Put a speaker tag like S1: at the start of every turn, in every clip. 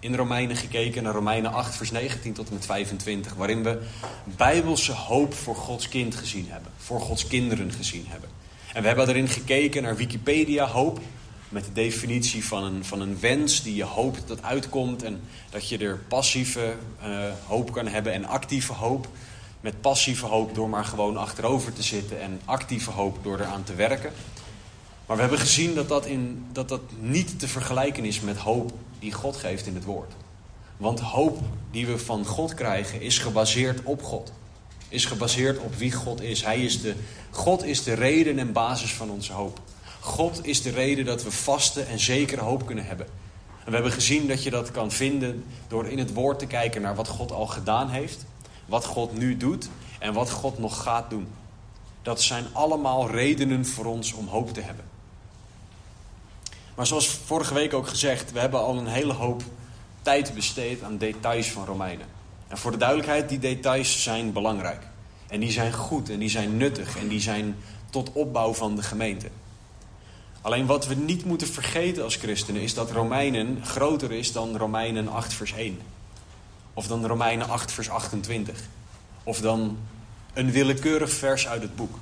S1: in Romeinen gekeken naar Romeinen 8, vers 19 tot en met 25, waarin we bijbelse hoop voor Gods kind gezien hebben, voor Gods kinderen gezien hebben. En we hebben erin gekeken naar Wikipedia hoop, met de definitie van een, van een wens die je hoopt dat uitkomt en dat je er passieve uh, hoop kan hebben en actieve hoop. Met passieve hoop door maar gewoon achterover te zitten en actieve hoop door eraan te werken. Maar we hebben gezien dat dat, in, dat dat niet te vergelijken is met hoop die God geeft in het woord. Want hoop die we van God krijgen is gebaseerd op God. Is gebaseerd op wie God is. Hij is de, God is de reden en basis van onze hoop. God is de reden dat we vaste en zekere hoop kunnen hebben. En we hebben gezien dat je dat kan vinden door in het woord te kijken naar wat God al gedaan heeft. Wat God nu doet en wat God nog gaat doen. Dat zijn allemaal redenen voor ons om hoop te hebben. Maar zoals vorige week ook gezegd, we hebben al een hele hoop tijd besteed aan details van Romeinen. En voor de duidelijkheid, die details zijn belangrijk. En die zijn goed en die zijn nuttig en die zijn tot opbouw van de gemeente. Alleen wat we niet moeten vergeten als christenen is dat Romeinen groter is dan Romeinen 8 vers 1. Of dan Romeinen 8 vers 28. Of dan een willekeurig vers uit het boek.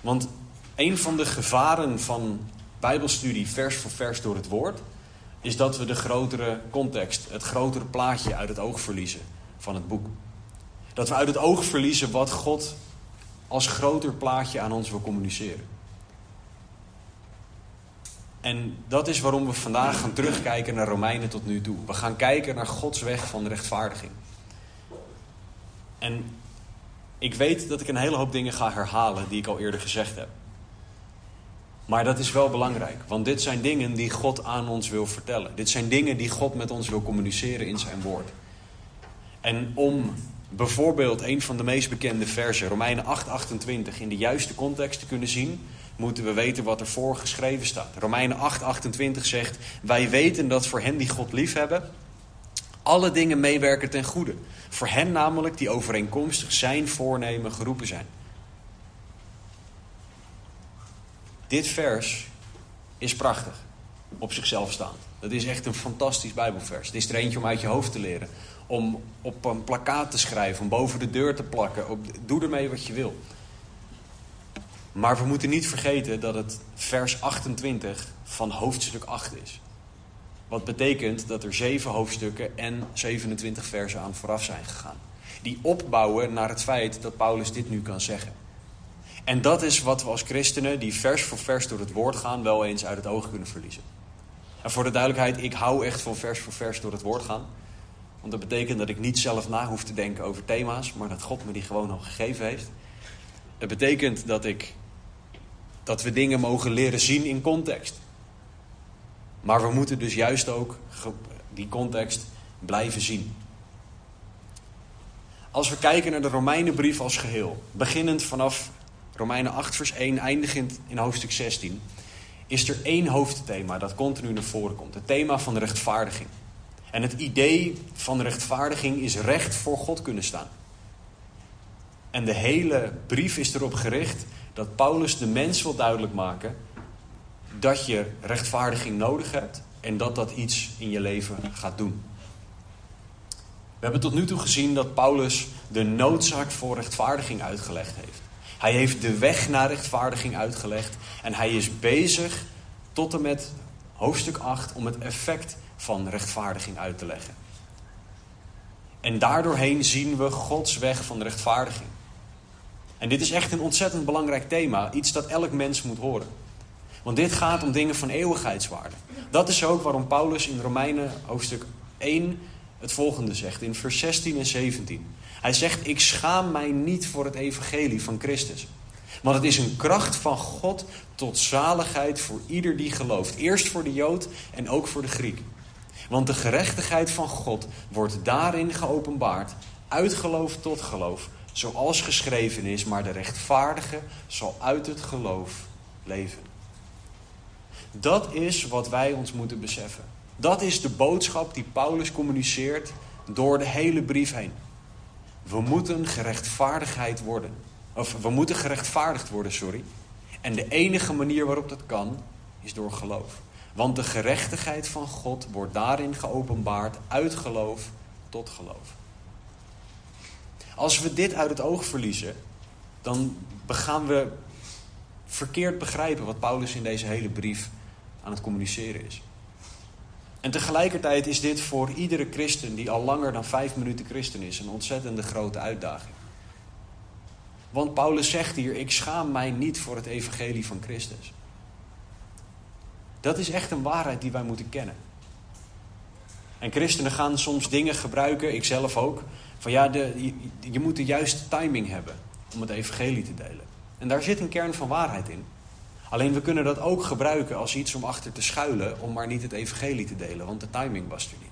S1: Want een van de gevaren van Bijbelstudie vers voor vers door het woord, is dat we de grotere context, het grotere plaatje uit het oog verliezen van het boek. Dat we uit het oog verliezen wat God als groter plaatje aan ons wil communiceren. En dat is waarom we vandaag gaan terugkijken naar Romeinen tot nu toe. We gaan kijken naar Gods weg van rechtvaardiging. En ik weet dat ik een hele hoop dingen ga herhalen die ik al eerder gezegd heb. Maar dat is wel belangrijk, want dit zijn dingen die God aan ons wil vertellen. Dit zijn dingen die God met ons wil communiceren in zijn woord. En om bijvoorbeeld een van de meest bekende versen, Romeinen 8:28, in de juiste context te kunnen zien, moeten we weten wat er voor geschreven staat. Romeinen 8:28 zegt: "Wij weten dat voor hen die God liefhebben, alle dingen meewerken ten goede. Voor hen namelijk die overeenkomstig zijn voornemen geroepen zijn." Dit vers is prachtig, op zichzelf staand. Dat is echt een fantastisch Bijbelvers. Het is er eentje om uit je hoofd te leren. Om op een plakkaat te schrijven, om boven de deur te plakken. Op, doe ermee wat je wil. Maar we moeten niet vergeten dat het vers 28 van hoofdstuk 8 is. Wat betekent dat er zeven hoofdstukken en 27 versen aan vooraf zijn gegaan. Die opbouwen naar het feit dat Paulus dit nu kan zeggen. En dat is wat we als christenen, die vers voor vers door het woord gaan, wel eens uit het oog kunnen verliezen. En voor de duidelijkheid, ik hou echt van vers voor vers door het woord gaan. Want dat betekent dat ik niet zelf na hoef te denken over thema's, maar dat God me die gewoon al gegeven heeft. Het betekent dat, ik, dat we dingen mogen leren zien in context. Maar we moeten dus juist ook die context blijven zien. Als we kijken naar de Romeinenbrief als geheel, beginnend vanaf Romeinen 8, vers 1, eindigend in hoofdstuk 16, is er één hoofdthema dat continu naar voren komt. Het thema van rechtvaardiging. En het idee van rechtvaardiging is recht voor God kunnen staan. En de hele brief is erop gericht dat Paulus de mens wil duidelijk maken dat je rechtvaardiging nodig hebt en dat dat iets in je leven gaat doen. We hebben tot nu toe gezien dat Paulus de noodzaak voor rechtvaardiging uitgelegd heeft. Hij heeft de weg naar rechtvaardiging uitgelegd. En hij is bezig tot en met hoofdstuk 8 om het effect van rechtvaardiging uit te leggen. En daardoorheen zien we Gods weg van rechtvaardiging. En dit is echt een ontzettend belangrijk thema. Iets dat elk mens moet horen. Want dit gaat om dingen van eeuwigheidswaarde. Dat is ook waarom Paulus in Romeinen hoofdstuk 1 het volgende zegt. In vers 16 en 17. Hij zegt, ik schaam mij niet voor het evangelie van Christus. Want het is een kracht van God tot zaligheid voor ieder die gelooft. Eerst voor de Jood en ook voor de Griek. Want de gerechtigheid van God wordt daarin geopenbaard, uit geloof tot geloof, zoals geschreven is, maar de rechtvaardige zal uit het geloof leven. Dat is wat wij ons moeten beseffen. Dat is de boodschap die Paulus communiceert door de hele brief heen. We moeten gerechtvaardigheid worden. Of we moeten gerechtvaardigd worden, sorry. En de enige manier waarop dat kan, is door geloof. Want de gerechtigheid van God wordt daarin geopenbaard uit geloof tot geloof. Als we dit uit het oog verliezen, dan gaan we verkeerd begrijpen wat Paulus in deze hele brief aan het communiceren is. En tegelijkertijd is dit voor iedere christen die al langer dan vijf minuten christen is een ontzettende grote uitdaging. Want Paulus zegt hier: Ik schaam mij niet voor het evangelie van Christus. Dat is echt een waarheid die wij moeten kennen. En christenen gaan soms dingen gebruiken, ik zelf ook, van ja, de, je, je moet de juiste timing hebben om het evangelie te delen. En daar zit een kern van waarheid in. Alleen we kunnen dat ook gebruiken als iets om achter te schuilen, om maar niet het evangelie te delen, want de timing was er niet.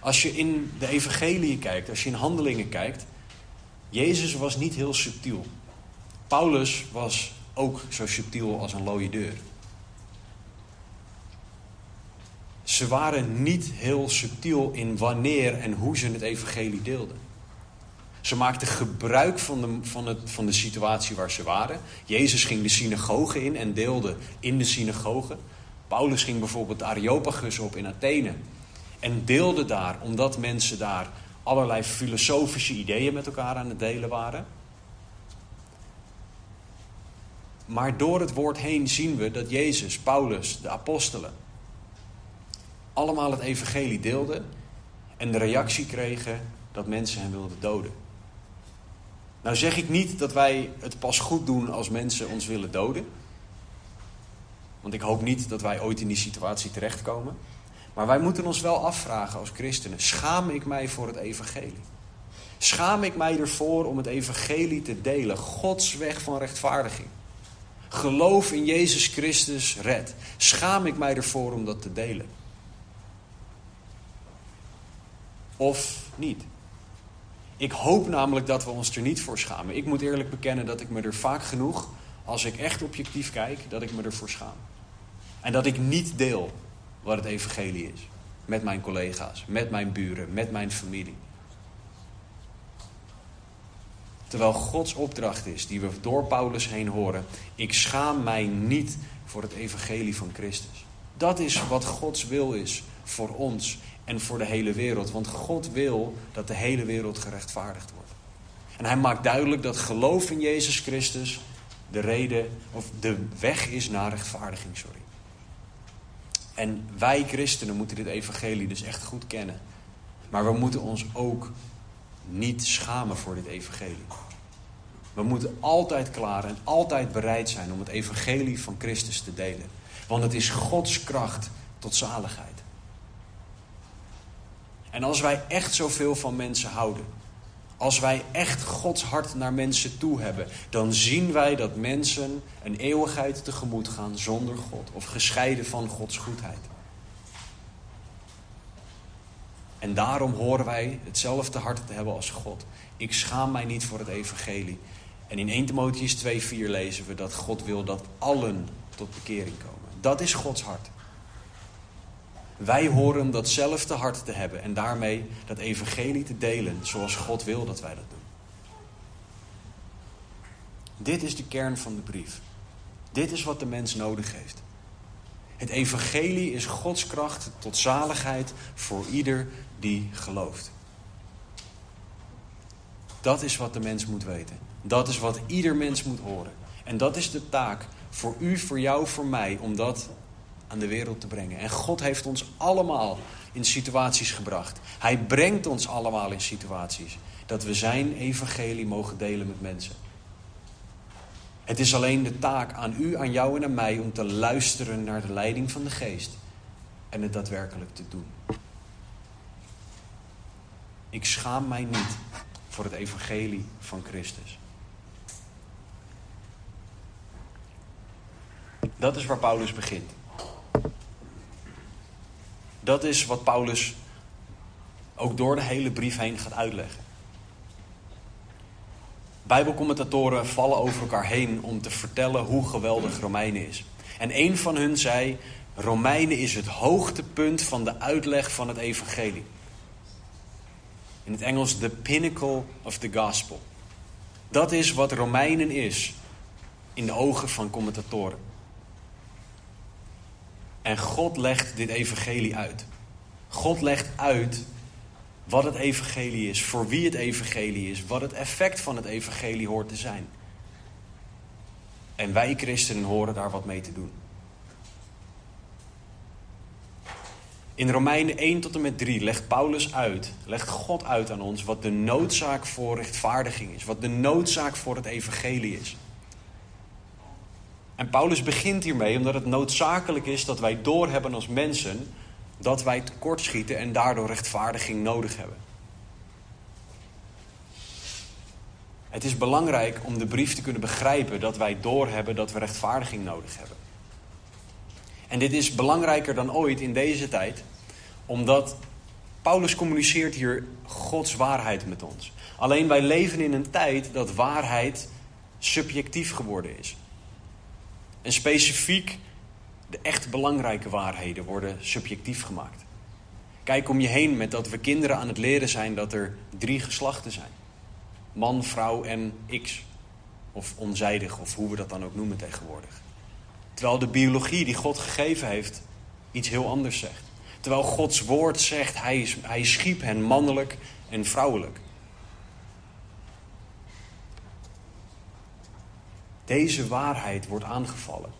S1: Als je in de evangelie kijkt, als je in handelingen kijkt, Jezus was niet heel subtiel. Paulus was ook zo subtiel als een looie deur. Ze waren niet heel subtiel in wanneer en hoe ze het evangelie deelden. Ze maakten gebruik van de, van, het, van de situatie waar ze waren. Jezus ging de synagoge in en deelde in de synagoge. Paulus ging bijvoorbeeld de Areopagus op in Athene. En deelde daar, omdat mensen daar allerlei filosofische ideeën met elkaar aan het delen waren. Maar door het woord heen zien we dat Jezus, Paulus, de apostelen, allemaal het evangelie deelden en de reactie kregen dat mensen hem wilden doden. Nou zeg ik niet dat wij het pas goed doen als mensen ons willen doden. Want ik hoop niet dat wij ooit in die situatie terechtkomen. Maar wij moeten ons wel afvragen als christenen: schaam ik mij voor het evangelie? Schaam ik mij ervoor om het evangelie te delen? Gods weg van rechtvaardiging. Geloof in Jezus Christus red. Schaam ik mij ervoor om dat te delen? Of niet? Ik hoop namelijk dat we ons er niet voor schamen. Ik moet eerlijk bekennen dat ik me er vaak genoeg, als ik echt objectief kijk, dat ik me ervoor schaam. En dat ik niet deel wat het evangelie is. Met mijn collega's, met mijn buren, met mijn familie. Terwijl Gods opdracht is, die we door Paulus heen horen, ik schaam mij niet voor het evangelie van Christus. Dat is wat Gods wil is voor ons en voor de hele wereld. Want God wil dat de hele wereld gerechtvaardigd wordt. En hij maakt duidelijk dat geloof in Jezus Christus de reden of de weg is naar rechtvaardiging, sorry. En wij christenen moeten dit evangelie dus echt goed kennen. Maar we moeten ons ook niet schamen voor dit evangelie. We moeten altijd klaar en altijd bereid zijn om het evangelie van Christus te delen. Want het is Gods kracht tot zaligheid. En als wij echt zoveel van mensen houden, als wij echt Gods hart naar mensen toe hebben, dan zien wij dat mensen een eeuwigheid tegemoet gaan zonder God of gescheiden van Gods goedheid. En daarom horen wij hetzelfde hart te hebben als God. Ik schaam mij niet voor het evangelie. En in 1 Timotheus 2:4 lezen we dat God wil dat allen tot bekering komen. Dat is Gods hart. Wij horen datzelfde hart te hebben en daarmee dat evangelie te delen zoals God wil dat wij dat doen. Dit is de kern van de brief. Dit is wat de mens nodig heeft. Het evangelie is Gods kracht tot zaligheid voor ieder die gelooft. Dat is wat de mens moet weten. Dat is wat ieder mens moet horen. En dat is de taak voor u, voor jou, voor mij, om dat aan de wereld te brengen. En God heeft ons allemaal in situaties gebracht. Hij brengt ons allemaal in situaties dat we zijn evangelie mogen delen met mensen. Het is alleen de taak aan u, aan jou en aan mij om te luisteren naar de leiding van de geest en het daadwerkelijk te doen. Ik schaam mij niet voor het evangelie van Christus. Dat is waar Paulus begint. Dat is wat Paulus ook door de hele brief heen gaat uitleggen. Bijbelcommentatoren vallen over elkaar heen om te vertellen hoe geweldig Romeinen is. En een van hun zei: Romeinen is het hoogtepunt van de uitleg van het evangelie. In het Engels the pinnacle of the gospel. Dat is wat Romeinen is in de ogen van commentatoren. En God legt dit evangelie uit. God legt uit wat het evangelie is, voor wie het evangelie is, wat het effect van het evangelie hoort te zijn. En wij christenen horen daar wat mee te doen. In Romeinen 1 tot en met 3 legt Paulus uit, legt God uit aan ons wat de noodzaak voor rechtvaardiging is, wat de noodzaak voor het evangelie is. En Paulus begint hiermee omdat het noodzakelijk is dat wij doorhebben als mensen dat wij tekortschieten en daardoor rechtvaardiging nodig hebben. Het is belangrijk om de brief te kunnen begrijpen dat wij doorhebben dat we rechtvaardiging nodig hebben. En dit is belangrijker dan ooit in deze tijd, omdat Paulus communiceert hier Gods waarheid met ons. Alleen wij leven in een tijd dat waarheid subjectief geworden is. En specifiek de echt belangrijke waarheden worden subjectief gemaakt. Kijk om je heen met dat we kinderen aan het leren zijn dat er drie geslachten zijn: man, vrouw en x. Of onzijdig, of hoe we dat dan ook noemen tegenwoordig. Terwijl de biologie die God gegeven heeft iets heel anders zegt. Terwijl Gods woord zegt, hij, hij schiep hen mannelijk en vrouwelijk. Deze waarheid wordt aangevallen.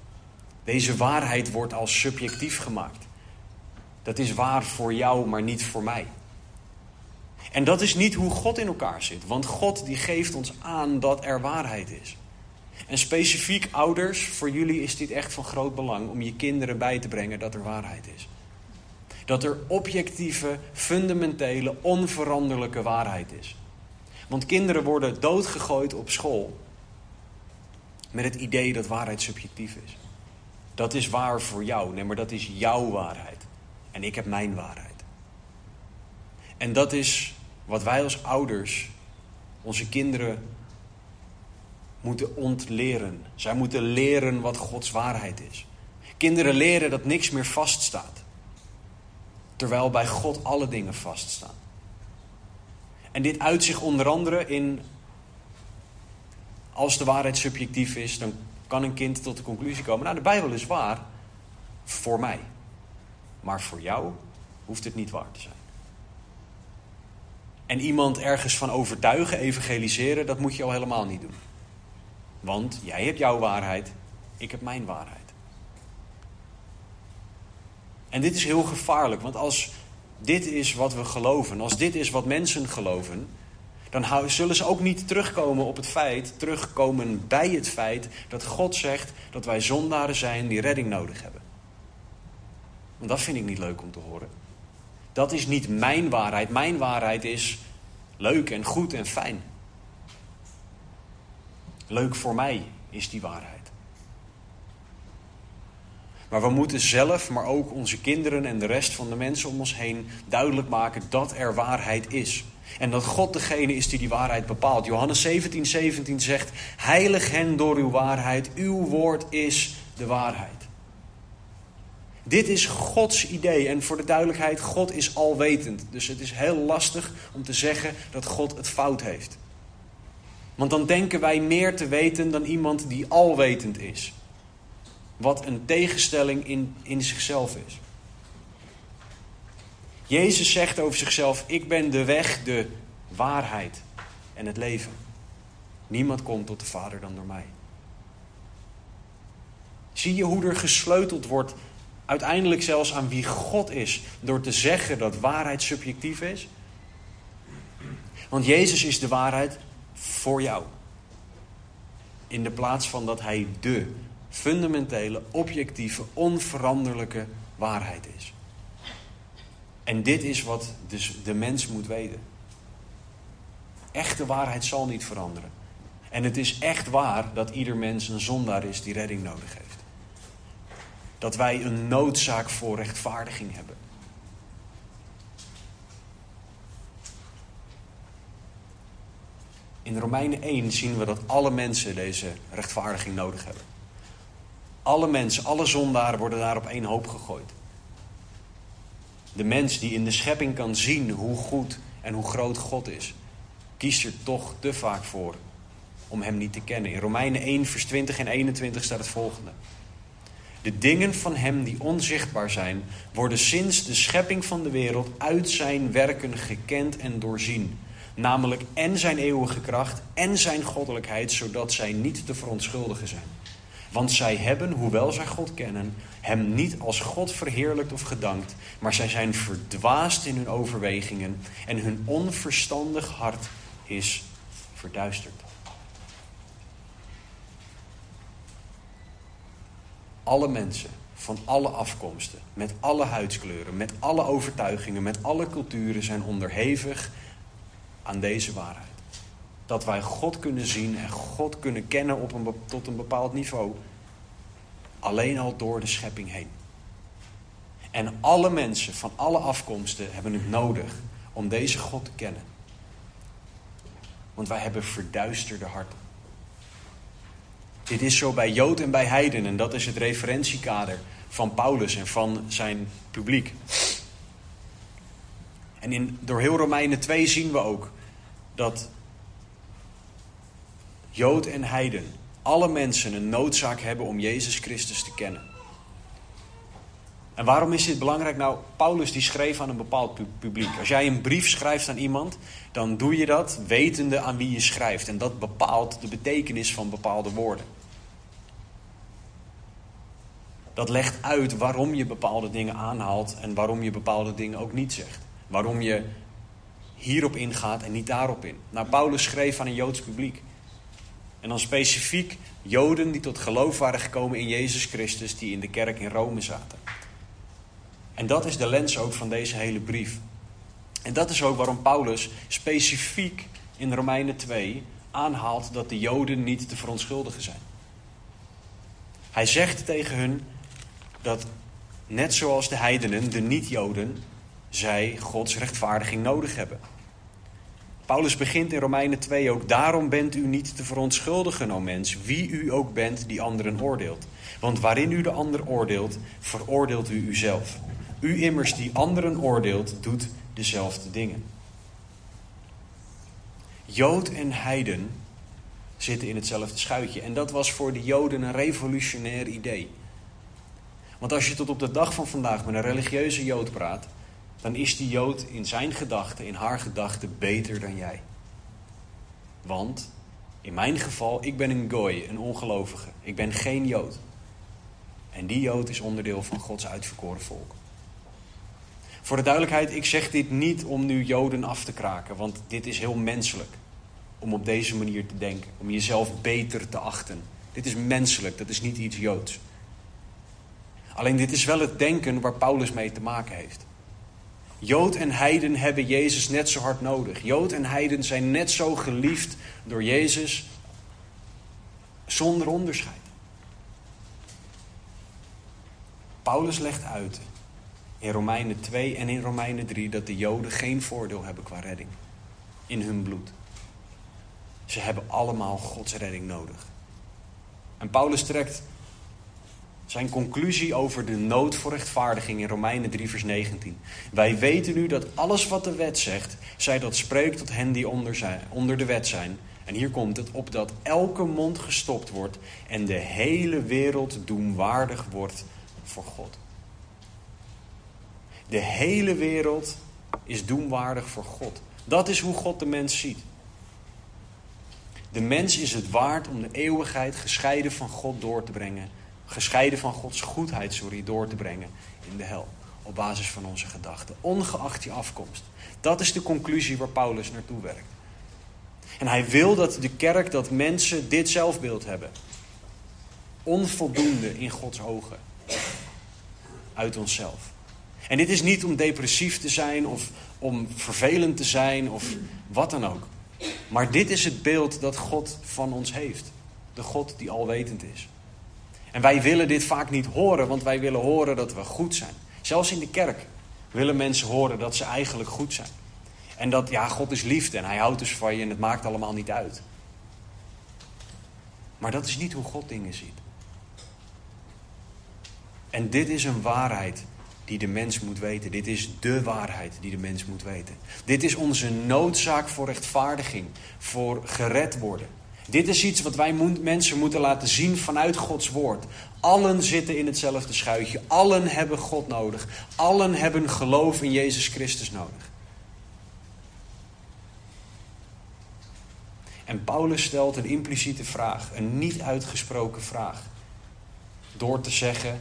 S1: Deze waarheid wordt als subjectief gemaakt. Dat is waar voor jou, maar niet voor mij. En dat is niet hoe God in elkaar zit, want God die geeft ons aan dat er waarheid is. En specifiek ouders, voor jullie is dit echt van groot belang om je kinderen bij te brengen dat er waarheid is. Dat er objectieve, fundamentele, onveranderlijke waarheid is. Want kinderen worden doodgegooid op school met het idee dat waarheid subjectief is. Dat is waar voor jou, nee, maar dat is jouw waarheid. En ik heb mijn waarheid. En dat is wat wij als ouders onze kinderen moeten ontleren. Zij moeten leren wat Gods waarheid is. Kinderen leren dat niks meer vaststaat. Terwijl bij God alle dingen vaststaan. En dit uit zich onder andere in. Als de waarheid subjectief is, dan kan een kind tot de conclusie komen: Nou, de Bijbel is waar voor mij. Maar voor jou hoeft het niet waar te zijn. En iemand ergens van overtuigen, evangeliseren, dat moet je al helemaal niet doen. Want jij hebt jouw waarheid, ik heb mijn waarheid. En dit is heel gevaarlijk, want als dit is wat we geloven, als dit is wat mensen geloven, dan zullen ze ook niet terugkomen op het feit, terugkomen bij het feit dat God zegt dat wij zondaren zijn die redding nodig hebben. Dat vind ik niet leuk om te horen. Dat is niet mijn waarheid. Mijn waarheid is leuk en goed en fijn. Leuk voor mij is die waarheid. Maar we moeten zelf, maar ook onze kinderen en de rest van de mensen om ons heen duidelijk maken dat er waarheid is. En dat God degene is die die waarheid bepaalt. Johannes 17, 17 zegt: Heilig hen door uw waarheid, uw woord is de waarheid. Dit is Gods idee. En voor de duidelijkheid, God is alwetend. Dus het is heel lastig om te zeggen dat God het fout heeft. Want dan denken wij meer te weten dan iemand die alwetend is. Wat een tegenstelling in, in zichzelf is. Jezus zegt over zichzelf: Ik ben de weg, de waarheid en het leven. Niemand komt tot de Vader dan door mij. Zie je hoe er gesleuteld wordt, uiteindelijk zelfs aan wie God is, door te zeggen dat waarheid subjectief is? Want Jezus is de waarheid voor jou. In de plaats van dat Hij de fundamentele, objectieve, onveranderlijke waarheid is. En dit is wat dus de mens moet weten. Echte waarheid zal niet veranderen. En het is echt waar dat ieder mens een zondaar is die redding nodig heeft. Dat wij een noodzaak voor rechtvaardiging hebben. In Romeinen 1 zien we dat alle mensen deze rechtvaardiging nodig hebben. Alle mensen, alle zondaren worden daar op één hoop gegooid. De mens die in de schepping kan zien hoe goed en hoe groot God is, kiest er toch te vaak voor om Hem niet te kennen. In Romeinen 1, vers 20 en 21 staat het volgende. De dingen van Hem die onzichtbaar zijn, worden sinds de schepping van de wereld uit Zijn werken gekend en doorzien. Namelijk en Zijn eeuwige kracht en Zijn goddelijkheid, zodat zij niet te verontschuldigen zijn. Want zij hebben, hoewel zij God kennen, Hem niet als God verheerlijkt of gedankt, maar zij zijn verdwaasd in hun overwegingen en hun onverstandig hart is verduisterd. Alle mensen van alle afkomsten, met alle huidskleuren, met alle overtuigingen, met alle culturen zijn onderhevig aan deze waarheid. Dat wij God kunnen zien en God kunnen kennen op een, tot een bepaald niveau. Alleen al door de schepping heen. En alle mensen van alle afkomsten hebben het nodig om deze God te kennen. Want wij hebben verduisterde harten. Dit is zo bij Jood en bij Heiden en dat is het referentiekader van Paulus en van zijn publiek. En in, door heel Romeinen 2 zien we ook dat Jood en Heiden, alle mensen een noodzaak hebben om Jezus Christus te kennen. En waarom is dit belangrijk? Nou, Paulus die schreef aan een bepaald publiek. Als jij een brief schrijft aan iemand, dan doe je dat wetende aan wie je schrijft. En dat bepaalt de betekenis van bepaalde woorden. Dat legt uit waarom je bepaalde dingen aanhaalt en waarom je bepaalde dingen ook niet zegt. Waarom je hierop ingaat en niet daarop in. Nou, Paulus schreef aan een Joods publiek. En dan specifiek Joden die tot geloof waren gekomen in Jezus Christus, die in de kerk in Rome zaten. En dat is de lens ook van deze hele brief. En dat is ook waarom Paulus specifiek in Romeinen 2 aanhaalt dat de Joden niet te verontschuldigen zijn. Hij zegt tegen hun dat net zoals de heidenen, de niet-Joden, zij Gods rechtvaardiging nodig hebben. Paulus begint in Romeinen 2 ook, daarom bent u niet te verontschuldigen, o mens, wie u ook bent die anderen oordeelt. Want waarin u de ander oordeelt, veroordeelt u uzelf. U immers die anderen oordeelt, doet dezelfde dingen. Jood en heiden zitten in hetzelfde schuitje. En dat was voor de Joden een revolutionair idee. Want als je tot op de dag van vandaag met een religieuze Jood praat, dan is die Jood in zijn gedachten, in haar gedachten, beter dan jij. Want in mijn geval, ik ben een gooi, een ongelovige. Ik ben geen Jood. En die Jood is onderdeel van Gods uitverkoren volk. Voor de duidelijkheid, ik zeg dit niet om nu Joden af te kraken, want dit is heel menselijk. Om op deze manier te denken, om jezelf beter te achten. Dit is menselijk, dat is niet iets Joods. Alleen dit is wel het denken waar Paulus mee te maken heeft. Jood en heiden hebben Jezus net zo hard nodig. Jood en heiden zijn net zo geliefd door Jezus zonder onderscheid. Paulus legt uit in Romeinen 2 en in Romeinen 3 dat de Joden geen voordeel hebben qua redding in hun bloed. Ze hebben allemaal Gods redding nodig. En Paulus trekt zijn conclusie over de nood voor rechtvaardiging in Romeinen 3, vers 19. Wij weten nu dat alles wat de wet zegt, zij dat spreekt tot hen die onder, zijn, onder de wet zijn. En hier komt het, opdat elke mond gestopt wordt en de hele wereld doemwaardig wordt voor God. De hele wereld is doemwaardig voor God. Dat is hoe God de mens ziet. De mens is het waard om de eeuwigheid gescheiden van God door te brengen gescheiden van Gods goedheid, sorry, door te brengen in de hel. Op basis van onze gedachten, ongeacht je afkomst. Dat is de conclusie waar Paulus naartoe werkt. En hij wil dat de kerk, dat mensen dit zelfbeeld hebben. Onvoldoende in Gods ogen. Uit onszelf. En dit is niet om depressief te zijn of om vervelend te zijn of wat dan ook. Maar dit is het beeld dat God van ons heeft. De God die alwetend is. En wij willen dit vaak niet horen, want wij willen horen dat we goed zijn. Zelfs in de kerk willen mensen horen dat ze eigenlijk goed zijn. En dat, ja, God is liefde en hij houdt dus van je en het maakt allemaal niet uit. Maar dat is niet hoe God dingen ziet. En dit is een waarheid die de mens moet weten. Dit is de waarheid die de mens moet weten. Dit is onze noodzaak voor rechtvaardiging, voor gered worden. Dit is iets wat wij mensen moeten laten zien vanuit Gods woord. Allen zitten in hetzelfde schuitje. Allen hebben God nodig. Allen hebben geloof in Jezus Christus nodig. En Paulus stelt een impliciete vraag, een niet uitgesproken vraag. Door te zeggen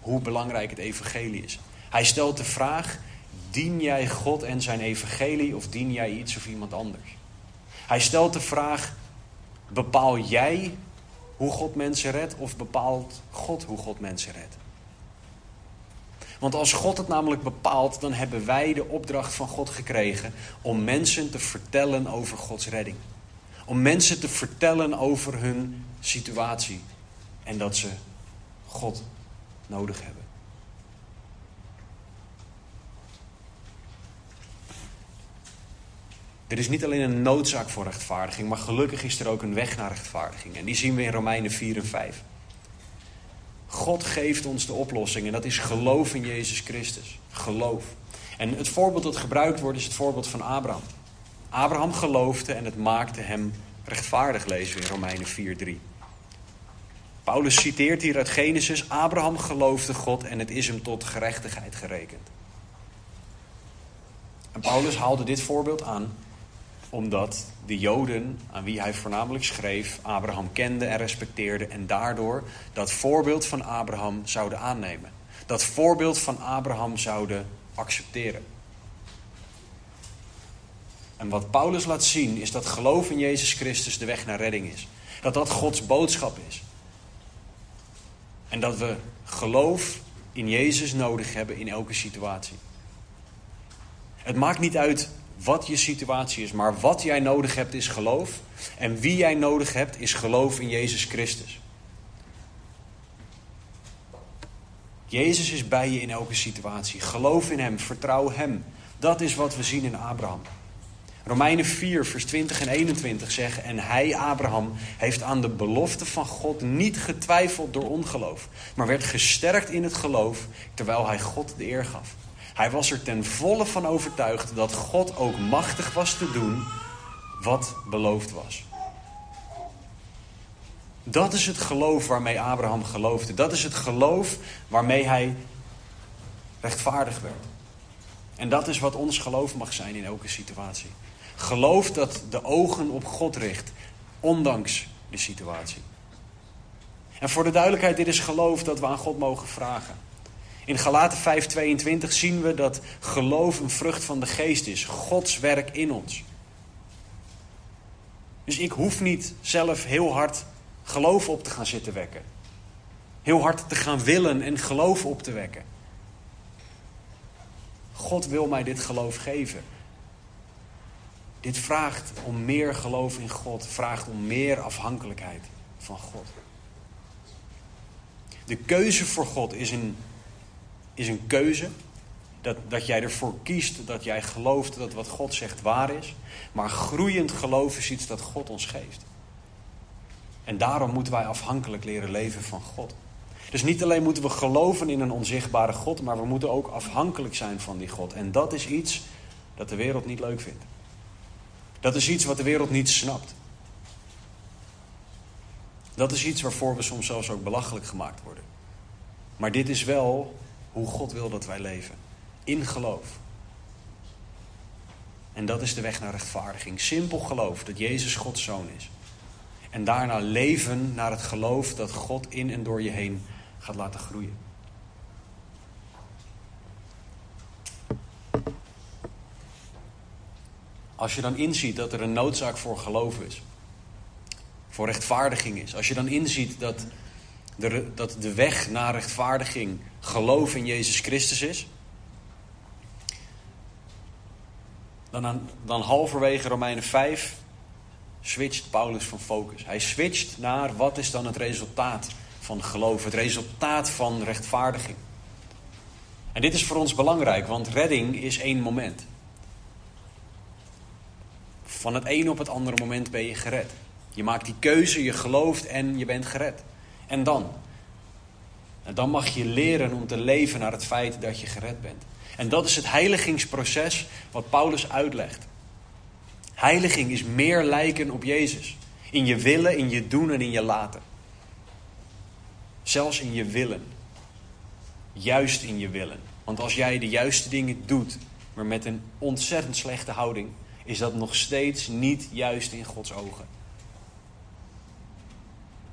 S1: hoe belangrijk het evangelie is. Hij stelt de vraag: dien jij God en zijn evangelie of dien jij iets of iemand anders? Hij stelt de vraag: bepaal jij hoe God mensen redt of bepaalt God hoe God mensen redt? Want als God het namelijk bepaalt, dan hebben wij de opdracht van God gekregen om mensen te vertellen over Gods redding. Om mensen te vertellen over hun situatie en dat ze God nodig hebben. Er is niet alleen een noodzaak voor rechtvaardiging, maar gelukkig is er ook een weg naar rechtvaardiging. En die zien we in Romeinen 4 en 5. God geeft ons de oplossing en dat is geloof in Jezus Christus. Geloof. En het voorbeeld dat gebruikt wordt is het voorbeeld van Abraham. Abraham geloofde en het maakte hem rechtvaardig, lezen we in Romeinen 4:3. Paulus citeert hier uit Genesis: Abraham geloofde God en het is hem tot gerechtigheid gerekend. En Paulus haalde dit voorbeeld aan omdat de Joden, aan wie hij voornamelijk schreef, Abraham kende en respecteerde en daardoor dat voorbeeld van Abraham zouden aannemen. Dat voorbeeld van Abraham zouden accepteren. En wat Paulus laat zien is dat geloof in Jezus Christus de weg naar redding is. Dat dat Gods boodschap is. En dat we geloof in Jezus nodig hebben in elke situatie. Het maakt niet uit wat je situatie is, maar wat jij nodig hebt is geloof. En wie jij nodig hebt is geloof in Jezus Christus. Jezus is bij je in elke situatie. Geloof in Hem, vertrouw Hem. Dat is wat we zien in Abraham. Romeinen 4, vers 20 en 21 zeggen: En hij, Abraham, heeft aan de belofte van God niet getwijfeld door ongeloof, maar werd gesterkt in het geloof terwijl hij God de eer gaf. Hij was er ten volle van overtuigd dat God ook machtig was te doen wat beloofd was. Dat is het geloof waarmee Abraham geloofde. Dat is het geloof waarmee hij rechtvaardig werd. En dat is wat ons geloof mag zijn in elke situatie. Geloof dat de ogen op God richt, ondanks de situatie. En voor de duidelijkheid, dit is geloof dat we aan God mogen vragen. In Galaten 5:22 zien we dat geloof een vrucht van de geest is, Gods werk in ons. Dus ik hoef niet zelf heel hard geloof op te gaan zitten wekken. Heel hard te gaan willen en geloof op te wekken. God wil mij dit geloof geven. Dit vraagt om meer geloof in God, vraagt om meer afhankelijkheid van God. De keuze voor God is een, is een keuze. Dat, dat jij ervoor kiest, dat jij gelooft dat wat God zegt waar is. Maar groeiend geloof is iets dat God ons geeft. En daarom moeten wij afhankelijk leren leven van God. Dus niet alleen moeten we geloven in een onzichtbare God, maar we moeten ook afhankelijk zijn van die God. En dat is iets dat de wereld niet leuk vindt. Dat is iets wat de wereld niet snapt. Dat is iets waarvoor we soms zelfs ook belachelijk gemaakt worden. Maar dit is wel hoe God wil dat wij leven. In geloof. En dat is de weg naar rechtvaardiging. Simpel geloof dat Jezus Gods zoon is. En daarna leven naar het geloof dat God in en door je heen gaat laten groeien. Als je dan inziet dat er een noodzaak voor geloof is, voor rechtvaardiging is, als je dan inziet dat dat de weg naar rechtvaardiging geloof in Jezus Christus is, dan, dan halverwege Romeinen 5 switcht Paulus van focus. Hij switcht naar wat is dan het resultaat van geloof, het resultaat van rechtvaardiging. En dit is voor ons belangrijk, want redding is één moment. van het een op het andere moment ben je gered. Je maakt die keuze, je gelooft en je bent gered. En dan? En dan mag je leren om te leven naar het feit dat je gered bent. En dat is het heiligingsproces wat Paulus uitlegt. Heiliging is meer lijken op Jezus. In je willen, in je doen en in je laten. Zelfs in je willen. Juist in je willen. Want als jij de juiste dingen doet, maar met een ontzettend slechte houding, is dat nog steeds niet juist in Gods ogen.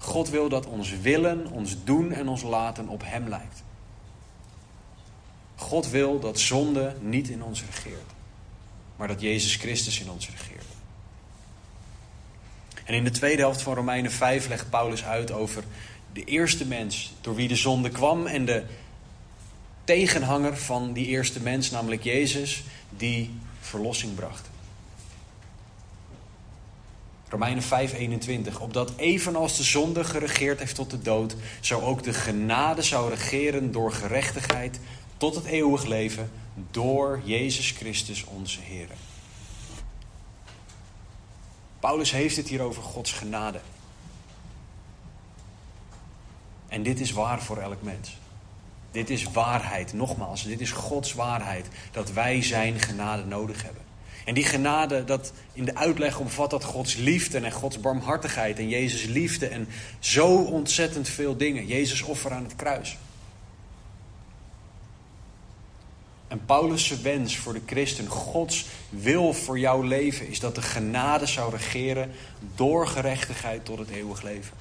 S1: God wil dat ons willen, ons doen en ons laten op Hem lijkt. God wil dat zonde niet in ons regeert, maar dat Jezus Christus in ons regeert. En in de tweede helft van Romeinen 5 legt Paulus uit over de eerste mens door wie de zonde kwam en de tegenhanger van die eerste mens, namelijk Jezus, die verlossing bracht. Romeinen 5:21. Opdat evenals de zonde geregeerd heeft tot de dood, zo ook de genade zou regeren door gerechtigheid tot het eeuwig leven door Jezus Christus onze Heer. Paulus heeft het hier over Gods genade. En dit is waar voor elk mens. Dit is waarheid, nogmaals, dit is Gods waarheid, dat wij Zijn genade nodig hebben. En die genade, dat in de uitleg omvat dat Gods liefde en Gods barmhartigheid en Jezus liefde en zo ontzettend veel dingen. Jezus offer aan het kruis. En Paulus' wens voor de christen, Gods wil voor jouw leven, is dat de genade zou regeren door gerechtigheid tot het eeuwig leven.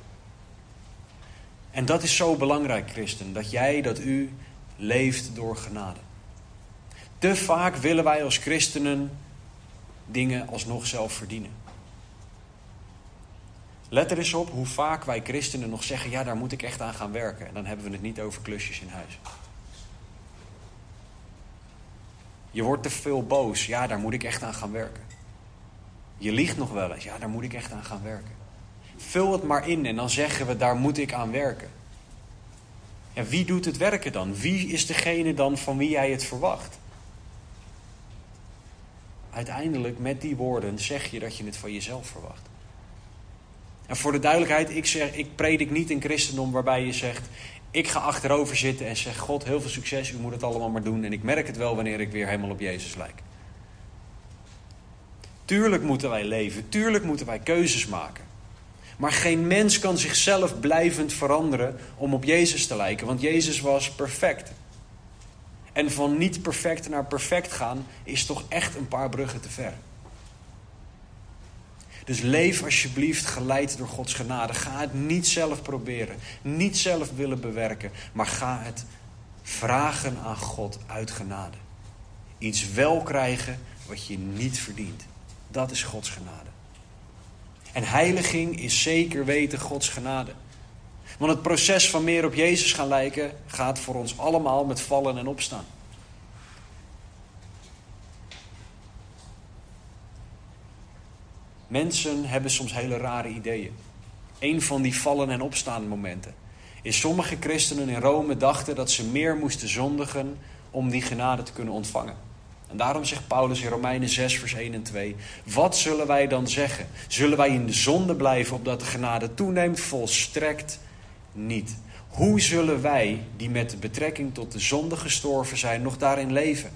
S1: En dat is zo belangrijk, christen, dat jij, dat u leeft door genade. Te vaak willen wij als christenen dingen alsnog zelf verdienen. Let er eens op hoe vaak wij christenen nog zeggen: ja, daar moet ik echt aan gaan werken. En dan hebben we het niet over klusjes in huis. Je wordt te veel boos. Ja, daar moet ik echt aan gaan werken. Je liegt nog wel eens. Ja, daar moet ik echt aan gaan werken. Vul het maar in en dan zeggen we: daar moet ik aan werken. Ja, wie doet het werken dan? Wie is degene dan van wie jij het verwacht? Uiteindelijk met die woorden zeg je dat je het van jezelf verwacht. En voor de duidelijkheid, ik, zeg, ik predik niet een christendom waarbij je zegt: Ik ga achterover zitten en zeg: God, heel veel succes, u moet het allemaal maar doen. En ik merk het wel wanneer ik weer helemaal op Jezus lijk. Tuurlijk moeten wij leven, tuurlijk moeten wij keuzes maken. Maar geen mens kan zichzelf blijvend veranderen om op Jezus te lijken, want Jezus was perfect. En van niet perfect naar perfect gaan is toch echt een paar bruggen te ver. Dus leef alsjeblieft geleid door Gods genade. Ga het niet zelf proberen, niet zelf willen bewerken, maar ga het vragen aan God uit genade. Iets wel krijgen wat je niet verdient. Dat is Gods genade. En heiliging is zeker weten Gods genade. Want het proces van meer op Jezus gaan lijken gaat voor ons allemaal met vallen en opstaan. Mensen hebben soms hele rare ideeën. Een van die vallen en opstaan momenten is sommige christenen in Rome dachten dat ze meer moesten zondigen om die genade te kunnen ontvangen. En daarom zegt Paulus in Romeinen 6, vers 1 en 2: Wat zullen wij dan zeggen? Zullen wij in de zonde blijven opdat de genade toeneemt? Volstrekt niet. Hoe zullen wij, die met betrekking tot de zonde gestorven zijn, nog daarin leven?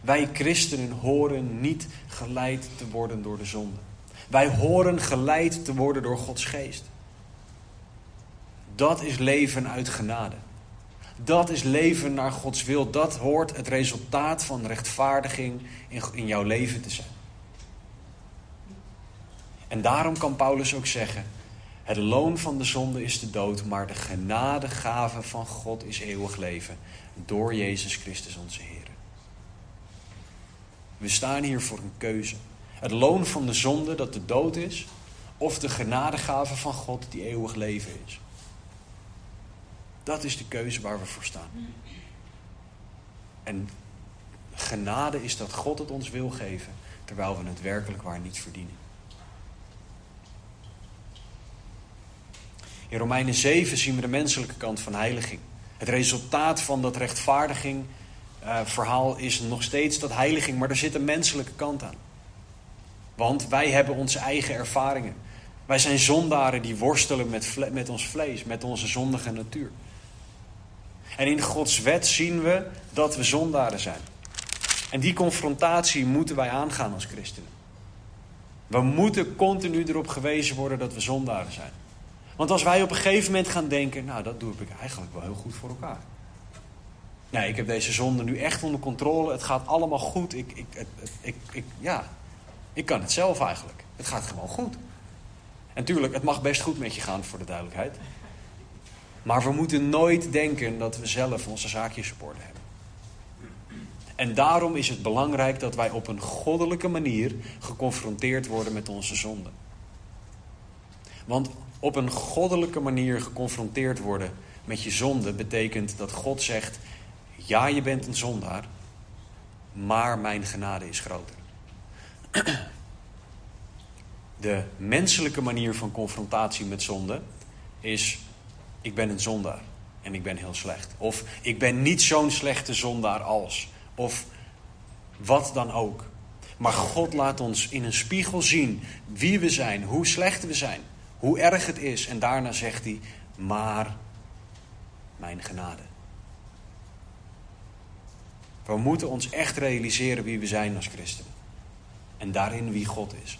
S1: Wij christenen horen niet geleid te worden door de zonde. Wij horen geleid te worden door Gods geest. Dat is leven uit genade. Dat is leven naar Gods wil. Dat hoort het resultaat van rechtvaardiging in, in jouw leven te zijn. En daarom kan Paulus ook zeggen: het loon van de zonde is de dood, maar de genadegave van God is eeuwig leven door Jezus Christus onze Heer. We staan hier voor een keuze. Het loon van de zonde dat de dood is, of de genadegave van God die eeuwig leven is. Dat is de keuze waar we voor staan. En genade is dat God het ons wil geven, terwijl we het werkelijk waar niet verdienen. In Romeinen 7 zien we de menselijke kant van heiliging. Het resultaat van dat rechtvaardiging uh, verhaal is nog steeds dat heiliging, maar er zit een menselijke kant aan. Want wij hebben onze eigen ervaringen. Wij zijn zondaren die worstelen met, met ons vlees, met onze zondige natuur. En in Gods wet zien we dat we zondaren zijn. En die confrontatie moeten wij aangaan als christenen. We moeten continu erop gewezen worden dat we zondaren zijn. Want als wij op een gegeven moment gaan denken, nou dat doe ik eigenlijk wel heel goed voor elkaar. Nee, ik heb deze zonde nu echt onder controle. Het gaat allemaal goed. Ik, ik, ik, ik, ja, ik kan het zelf eigenlijk. Het gaat gewoon goed. En tuurlijk, het mag best goed met je gaan voor de duidelijkheid. Maar we moeten nooit denken dat we zelf onze zaakjes op orde hebben. En daarom is het belangrijk dat wij op een goddelijke manier geconfronteerd worden met onze zonde. Want op een goddelijke manier geconfronteerd worden met je zonde betekent dat God zegt: Ja, je bent een zondaar, maar mijn genade is groter. De menselijke manier van confrontatie met zonde is: Ik ben een zondaar en ik ben heel slecht. Of ik ben niet zo'n slechte zondaar als. Of wat dan ook. Maar God laat ons in een spiegel zien wie we zijn, hoe slecht we zijn, hoe erg het is. En daarna zegt hij: Maar mijn genade. We moeten ons echt realiseren wie we zijn als christenen. En daarin wie God is.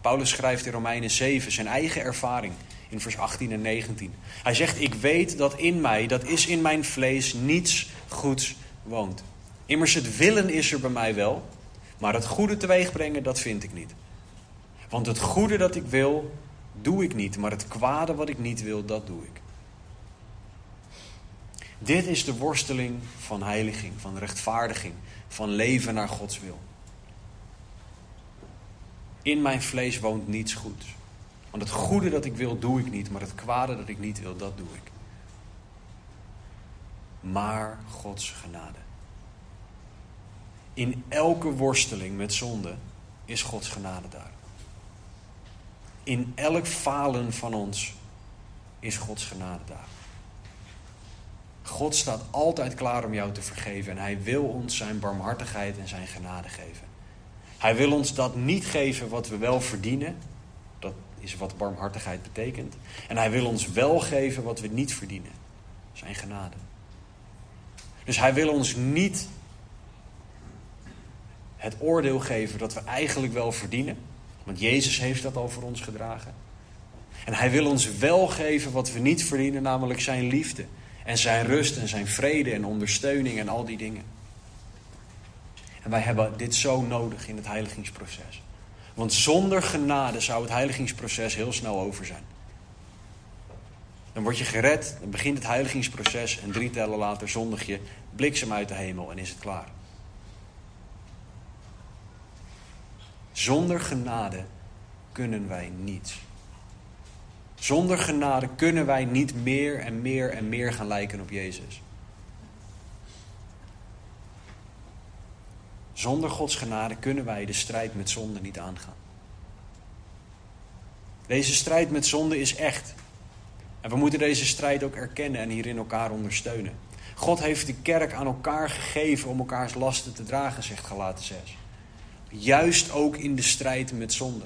S1: Paulus schrijft in Romeinen 7 zijn eigen ervaring in vers 18 en 19. Hij zegt: Ik weet dat in mij, dat is in mijn vlees, niets goeds woont. Immers het willen is er bij mij wel, maar het goede teweegbrengen, dat vind ik niet. Want het goede dat ik wil, doe ik niet, maar het kwade wat ik niet wil, dat doe ik. Dit is de worsteling van heiliging, van rechtvaardiging, van leven naar Gods wil. In mijn vlees woont niets goeds. Want het goede dat ik wil, doe ik niet, maar het kwade dat ik niet wil, dat doe ik. Maar Gods genade. In elke worsteling met zonde is Gods genade daar. In elk falen van ons is Gods genade daar. God staat altijd klaar om jou te vergeven en hij wil ons zijn barmhartigheid en zijn genade geven. Hij wil ons dat niet geven wat we wel verdienen. Dat is wat barmhartigheid betekent. En hij wil ons wel geven wat we niet verdienen. Zijn genade. Dus hij wil ons niet het oordeel geven dat we eigenlijk wel verdienen. Want Jezus heeft dat al voor ons gedragen. En hij wil ons wel geven wat we niet verdienen, namelijk zijn liefde. En zijn rust en zijn vrede en ondersteuning en al die dingen. En wij hebben dit zo nodig in het heiligingsproces. Want zonder genade zou het heiligingsproces heel snel over zijn. Dan word je gered, dan begint het heiligingsproces en drie tellen later zondig je bliksem uit de hemel en is het klaar. Zonder genade kunnen wij niets. Zonder genade kunnen wij niet meer en meer en meer gaan lijken op Jezus. Zonder Gods genade kunnen wij de strijd met zonde niet aangaan. Deze strijd met zonde is echt. En we moeten deze strijd ook erkennen en hierin elkaar ondersteunen. God heeft de kerk aan elkaar gegeven om elkaars lasten te dragen, zegt Galaten 6. Juist ook in de strijd met zonde.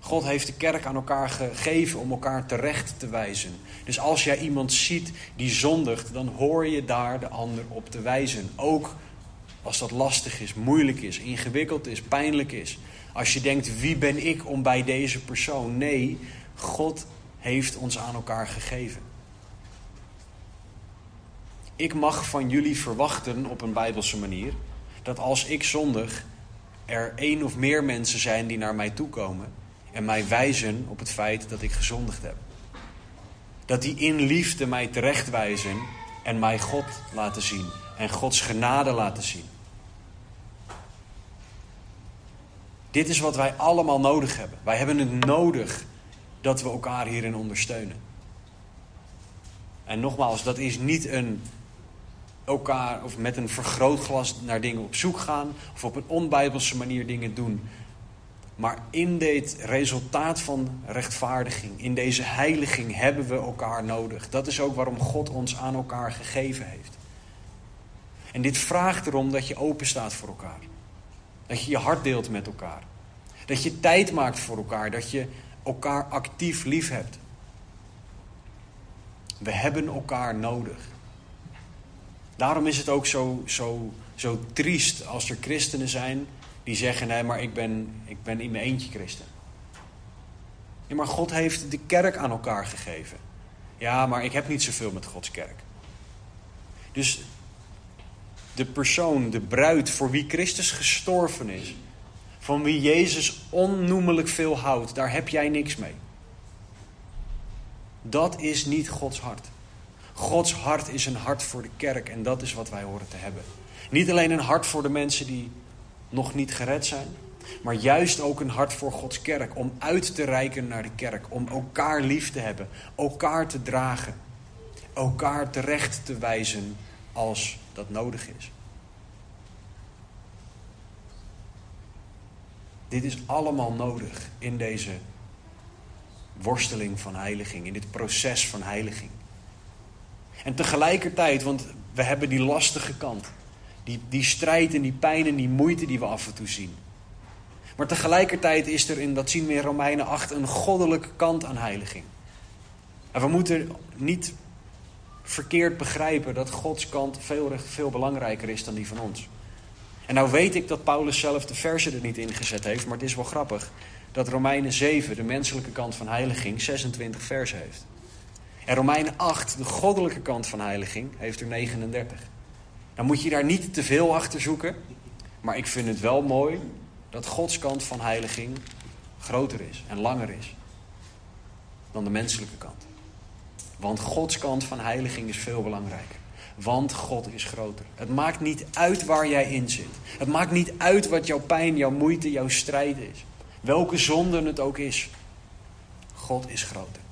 S1: God heeft de kerk aan elkaar gegeven om elkaar terecht te wijzen. Dus als jij iemand ziet die zondigt, dan hoor je daar de ander op te wijzen. Ook als dat lastig is, moeilijk is, ingewikkeld is, pijnlijk is. Als je denkt, wie ben ik om bij deze persoon? Nee, God heeft ons aan elkaar gegeven. Ik mag van jullie verwachten op een bijbelse manier dat als ik zondig, er één of meer mensen zijn die naar mij toe komen en mij wijzen op het feit dat ik gezondigd heb. Dat die in liefde mij terechtwijzen en mij God laten zien en Gods genade laten zien. Dit is wat wij allemaal nodig hebben. Wij hebben het nodig dat we elkaar hierin ondersteunen. En nogmaals, dat is niet een elkaar of met een vergrootglas naar dingen op zoek gaan of op een onbijbelse manier dingen doen. Maar in dit resultaat van rechtvaardiging, in deze heiliging, hebben we elkaar nodig. Dat is ook waarom God ons aan elkaar gegeven heeft. En dit vraagt erom dat je open staat voor elkaar. Dat je je hart deelt met elkaar. Dat je tijd maakt voor elkaar. Dat je elkaar actief lief hebt. We hebben elkaar nodig. Daarom is het ook zo, zo, zo triest als er christenen zijn die zeggen: nee, maar ik ben, ik ben in mijn eentje christen. Ja, maar God heeft de kerk aan elkaar gegeven. Ja, maar ik heb niet zoveel met Gods kerk. Dus de persoon, de bruid voor wie Christus gestorven is, van wie Jezus onnoemelijk veel houdt, daar heb jij niks mee. Dat is niet Gods hart. Gods hart is een hart voor de kerk en dat is wat wij horen te hebben. Niet alleen een hart voor de mensen die nog niet gered zijn, maar juist ook een hart voor Gods kerk. Om uit te reiken naar de kerk. Om elkaar lief te hebben. Elkaar te dragen. Elkaar terecht te wijzen als dat nodig is. Dit is allemaal nodig in deze worsteling van heiliging, in dit proces van heiliging. En tegelijkertijd, want we hebben die lastige kant, die, die strijd en die pijn en die moeite die we af en toe zien. Maar tegelijkertijd is er in, dat zien we in Romeinen 8, een goddelijke kant aan heiliging. En we moeten niet verkeerd begrijpen dat Gods kant veel, veel belangrijker is dan die van ons. En nou weet ik dat Paulus zelf de versen er niet in gezet heeft, maar het is wel grappig dat Romeinen 7, de menselijke kant van heiliging, 26 versen heeft. En Romeinen 8, de goddelijke kant van heiliging, heeft er 39. Dan moet je daar niet te veel achter zoeken, maar ik vind het wel mooi dat Gods kant van heiliging groter is en langer is dan de menselijke kant. Want Gods kant van heiliging is veel belangrijker. Want God is groter. Het maakt niet uit waar jij in zit. Het maakt niet uit wat jouw pijn, jouw moeite, jouw strijd is. Welke zonde het ook is. God is groter.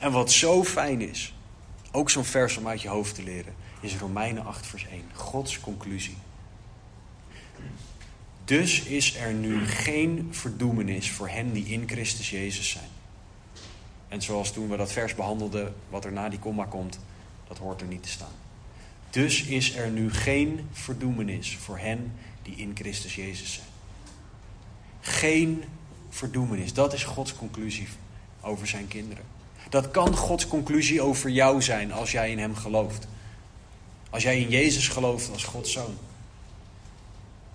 S1: En wat zo fijn is, ook zo'n vers om uit je hoofd te leren, is Romeinen 8 vers 1. Gods conclusie. Dus is er nu geen verdoemenis voor hen die in Christus Jezus zijn. En zoals toen we dat vers behandelden, wat er na die komma komt, dat hoort er niet te staan. Dus is er nu geen verdoemenis voor hen die in Christus Jezus zijn. Geen verdoemenis. Dat is Gods conclusie over zijn kinderen. Dat kan Gods conclusie over jou zijn als jij in Hem gelooft. Als jij in Jezus gelooft als Gods zoon.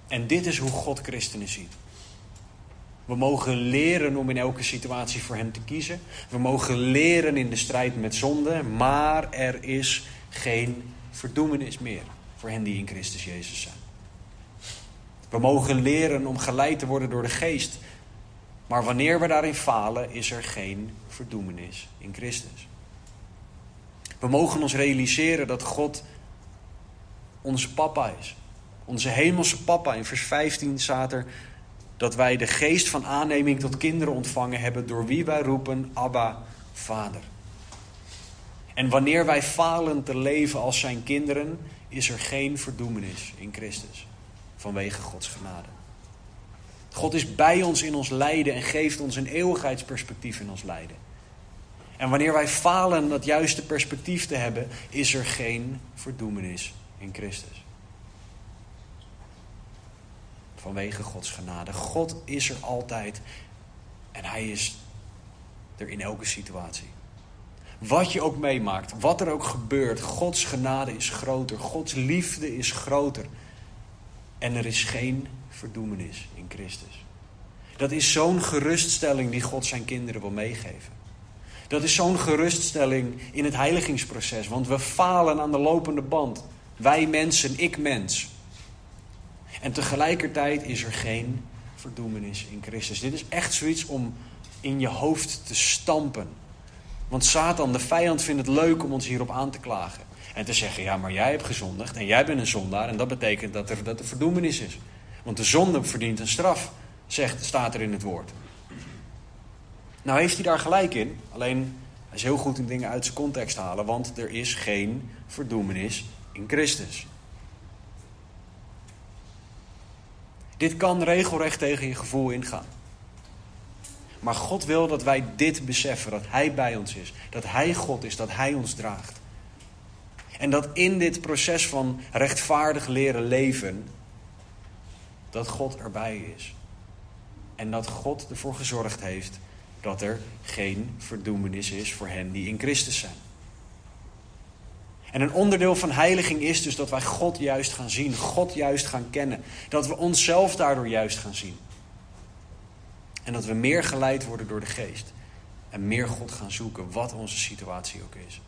S1: En dit is hoe God christenen ziet. We mogen leren om in elke situatie voor Hem te kiezen. We mogen leren in de strijd met zonde. Maar er is geen verdoemenis meer voor hen die in Christus Jezus zijn. We mogen leren om geleid te worden door de geest. Maar wanneer we daarin falen, is er geen verdoemenis in Christus. We mogen ons realiseren dat God onze papa is. Onze hemelse papa. In vers 15 staat er dat wij de geest van aanneming tot kinderen ontvangen hebben, door wie wij roepen, Abba, Vader. En wanneer wij falen te leven als zijn kinderen, is er geen verdoemenis in Christus, vanwege Gods genade. God is bij ons in ons lijden en geeft ons een eeuwigheidsperspectief in ons lijden. En wanneer wij falen dat juiste perspectief te hebben, is er geen verdoemenis in Christus. vanwege Gods genade. God is er altijd en Hij is er in elke situatie. Wat je ook meemaakt, wat er ook gebeurt, Gods genade is groter, Gods liefde is groter. En er is geen verdoemenis in Christus. Dat is zo'n geruststelling die God zijn kinderen wil meegeven. Dat is zo'n geruststelling in het heiligingsproces, want we falen aan de lopende band. Wij mensen, ik mens. En tegelijkertijd is er geen verdoemenis in Christus. Dit is echt zoiets om in je hoofd te stampen. Want Satan, de vijand, vindt het leuk om ons hierop aan te klagen. En te zeggen, ja, maar jij hebt gezondigd en jij bent een zondaar. En dat betekent dat er, dat er verdoemenis is. Want de zonde verdient een straf, zegt, staat er in het woord. Nou heeft hij daar gelijk in. Alleen, hij is heel goed in dingen uit zijn context halen. Want er is geen verdoemenis in Christus. Dit kan regelrecht tegen je gevoel ingaan. Maar God wil dat wij dit beseffen: dat Hij bij ons is, dat Hij God is, dat Hij ons draagt. En dat in dit proces van rechtvaardig leren leven, dat God erbij is. En dat God ervoor gezorgd heeft dat er geen verdoemenis is voor hen die in Christus zijn. En een onderdeel van heiliging is dus dat wij God juist gaan zien, God juist gaan kennen. Dat we onszelf daardoor juist gaan zien. En dat we meer geleid worden door de geest. En meer God gaan zoeken, wat onze situatie ook is.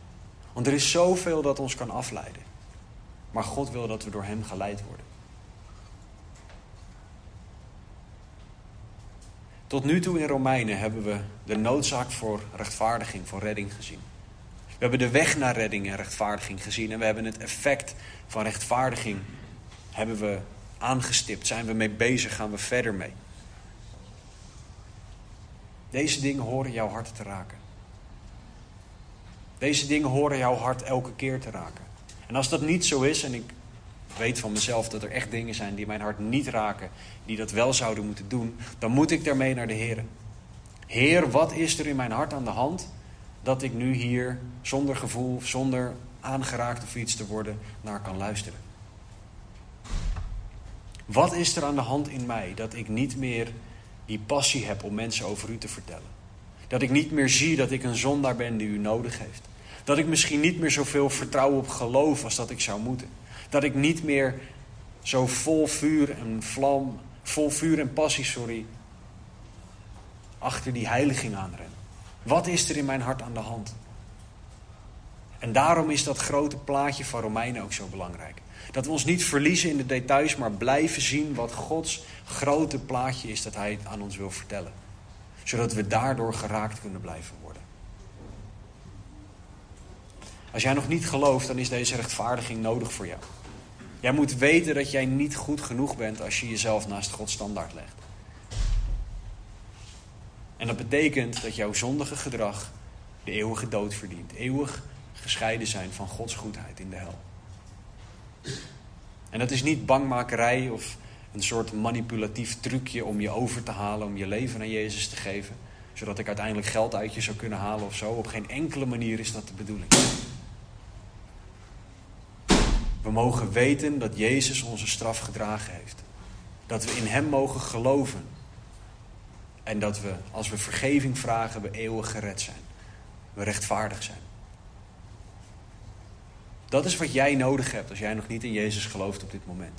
S1: Want er is zoveel dat ons kan afleiden. Maar God wil dat we door Hem geleid worden. Tot nu toe in Romeinen hebben we de noodzaak voor rechtvaardiging, voor redding gezien. We hebben de weg naar redding en rechtvaardiging gezien en we hebben het effect van rechtvaardiging hebben we aangestipt, zijn we mee bezig, gaan we verder mee. Deze dingen horen jouw hart te raken. Deze dingen horen jouw hart elke keer te raken. En als dat niet zo is, en ik weet van mezelf dat er echt dingen zijn die mijn hart niet raken, die dat wel zouden moeten doen, dan moet ik daarmee naar de Heer. Heer, wat is er in mijn hart aan de hand dat ik nu hier zonder gevoel, zonder aangeraakt of iets te worden, naar kan luisteren? Wat is er aan de hand in mij dat ik niet meer die passie heb om mensen over u te vertellen? Dat ik niet meer zie dat ik een zondaar ben die u nodig heeft. Dat ik misschien niet meer zoveel vertrouwen op geloof als dat ik zou moeten. Dat ik niet meer zo vol vuur en vlam, vol vuur en passie, sorry, achter die heiliging aanren. Wat is er in mijn hart aan de hand? En daarom is dat grote plaatje van Romeinen ook zo belangrijk. Dat we ons niet verliezen in de details, maar blijven zien wat Gods grote plaatje is dat Hij aan ons wil vertellen. Zodat we daardoor geraakt kunnen blijven worden. Als jij nog niet gelooft, dan is deze rechtvaardiging nodig voor jou. Jij moet weten dat jij niet goed genoeg bent als je jezelf naast Gods standaard legt. En dat betekent dat jouw zondige gedrag de eeuwige dood verdient. Eeuwig gescheiden zijn van Gods goedheid in de hel. En dat is niet bangmakerij of een soort manipulatief trucje om je over te halen, om je leven aan Jezus te geven, zodat ik uiteindelijk geld uit je zou kunnen halen of zo. Op geen enkele manier is dat de bedoeling. We mogen weten dat Jezus onze straf gedragen heeft. Dat we in Hem mogen geloven. En dat we, als we vergeving vragen, we eeuwig gered zijn. We rechtvaardig zijn. Dat is wat jij nodig hebt als jij nog niet in Jezus gelooft op dit moment.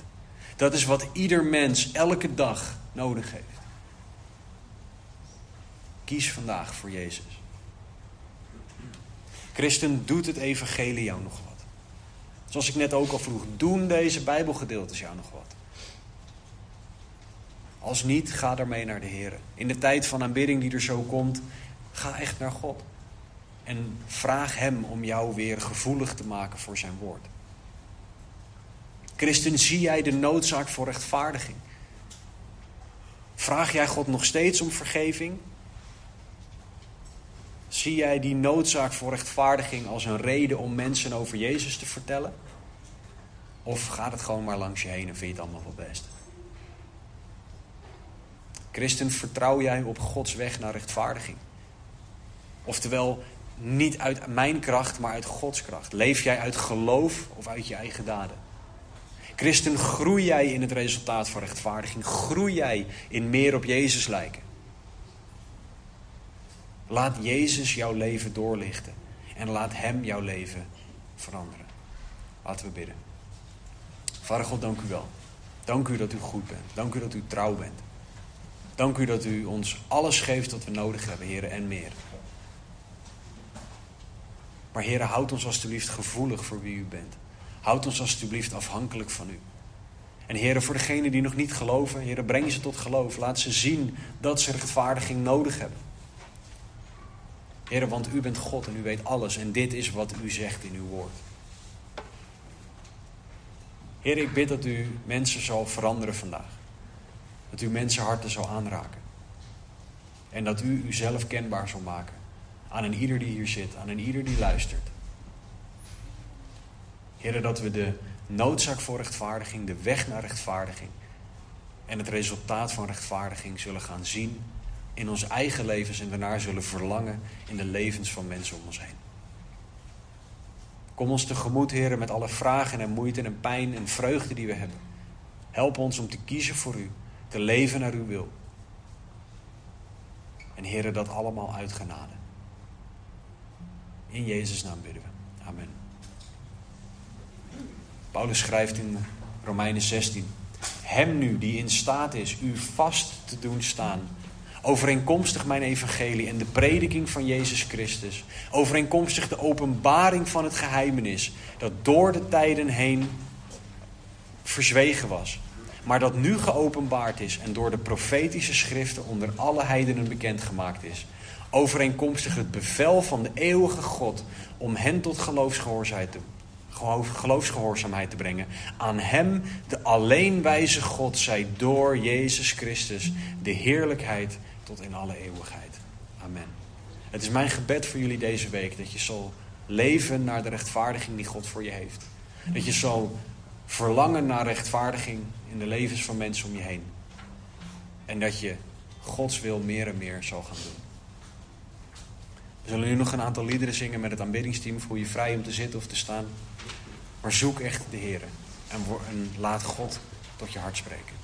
S1: Dat is wat ieder mens elke dag nodig heeft. Kies vandaag voor Jezus. Christen, doet het evangelie jou nog wat? Zoals ik net ook al vroeg, doen deze Bijbelgedeeltes jou nog wat? Als niet, ga daarmee naar de Heer. In de tijd van aanbidding die er zo komt, ga echt naar God. En vraag Hem om jou weer gevoelig te maken voor Zijn woord. Christen, zie jij de noodzaak voor rechtvaardiging? Vraag jij God nog steeds om vergeving? Zie jij die noodzaak voor rechtvaardiging als een reden om mensen over Jezus te vertellen? Of gaat het gewoon maar langs je heen en vind je het allemaal wel best? Christen, vertrouw jij op Gods weg naar rechtvaardiging? Oftewel, niet uit mijn kracht, maar uit Gods kracht. Leef jij uit geloof of uit je eigen daden? Christen, groei jij in het resultaat van rechtvaardiging? Groei jij in meer op Jezus lijken? Laat Jezus jouw leven doorlichten en laat Hem jouw leven veranderen. Laten we bidden. Vader God, dank u wel. Dank u dat u goed bent. Dank u dat u trouw bent. Dank u dat u ons alles geeft wat we nodig hebben, heren, en meer. Maar heren, houd ons alstublieft gevoelig voor wie u bent. Houd ons alstublieft afhankelijk van u. En heren, voor degenen die nog niet geloven, heren, breng ze tot geloof. Laat ze zien dat ze rechtvaardiging nodig hebben. Heren, want u bent God en u weet alles. En dit is wat u zegt in uw woord. Heer, ik bid dat u mensen zal veranderen vandaag. Dat u mensenharten zal aanraken. En dat u uzelf kenbaar zal maken. Aan een ieder die hier zit, aan een ieder die luistert. Heer, dat we de noodzaak voor rechtvaardiging, de weg naar rechtvaardiging en het resultaat van rechtvaardiging zullen gaan zien in onze eigen levens en daarna zullen verlangen in de levens van mensen om ons heen. Kom ons tegemoet, heren, met alle vragen en moeite en pijn en vreugde die we hebben. Help ons om te kiezen voor u, te leven naar uw wil. En heren, dat allemaal uit genade. In Jezus' naam bidden we. Amen. Paulus schrijft in Romeinen 16. Hem nu die in staat is u vast te doen staan. Overeenkomstig mijn evangelie en de prediking van Jezus Christus. Overeenkomstig de openbaring van het geheimenis. Dat door de tijden heen verzwegen was. Maar dat nu geopenbaard is en door de profetische schriften onder alle heidenen bekendgemaakt is. Overeenkomstig het bevel van de eeuwige God om hen tot geloofsgehoorzaamheid te geloofsgehoorzaamheid te brengen. Aan Hem, de alleenwijze God, zij door Jezus Christus de heerlijkheid tot in alle eeuwigheid. Amen. Het is mijn gebed voor jullie deze week dat je zal leven naar de rechtvaardiging die God voor je heeft. Dat je zal verlangen naar rechtvaardiging in de levens van mensen om je heen. En dat je Gods wil meer en meer zal gaan doen. We zullen nu nog een aantal liederen zingen met het aanbiddingsteam. Voel je vrij om te zitten of te staan. Maar zoek echt de Heer. En, en laat God tot je hart spreken.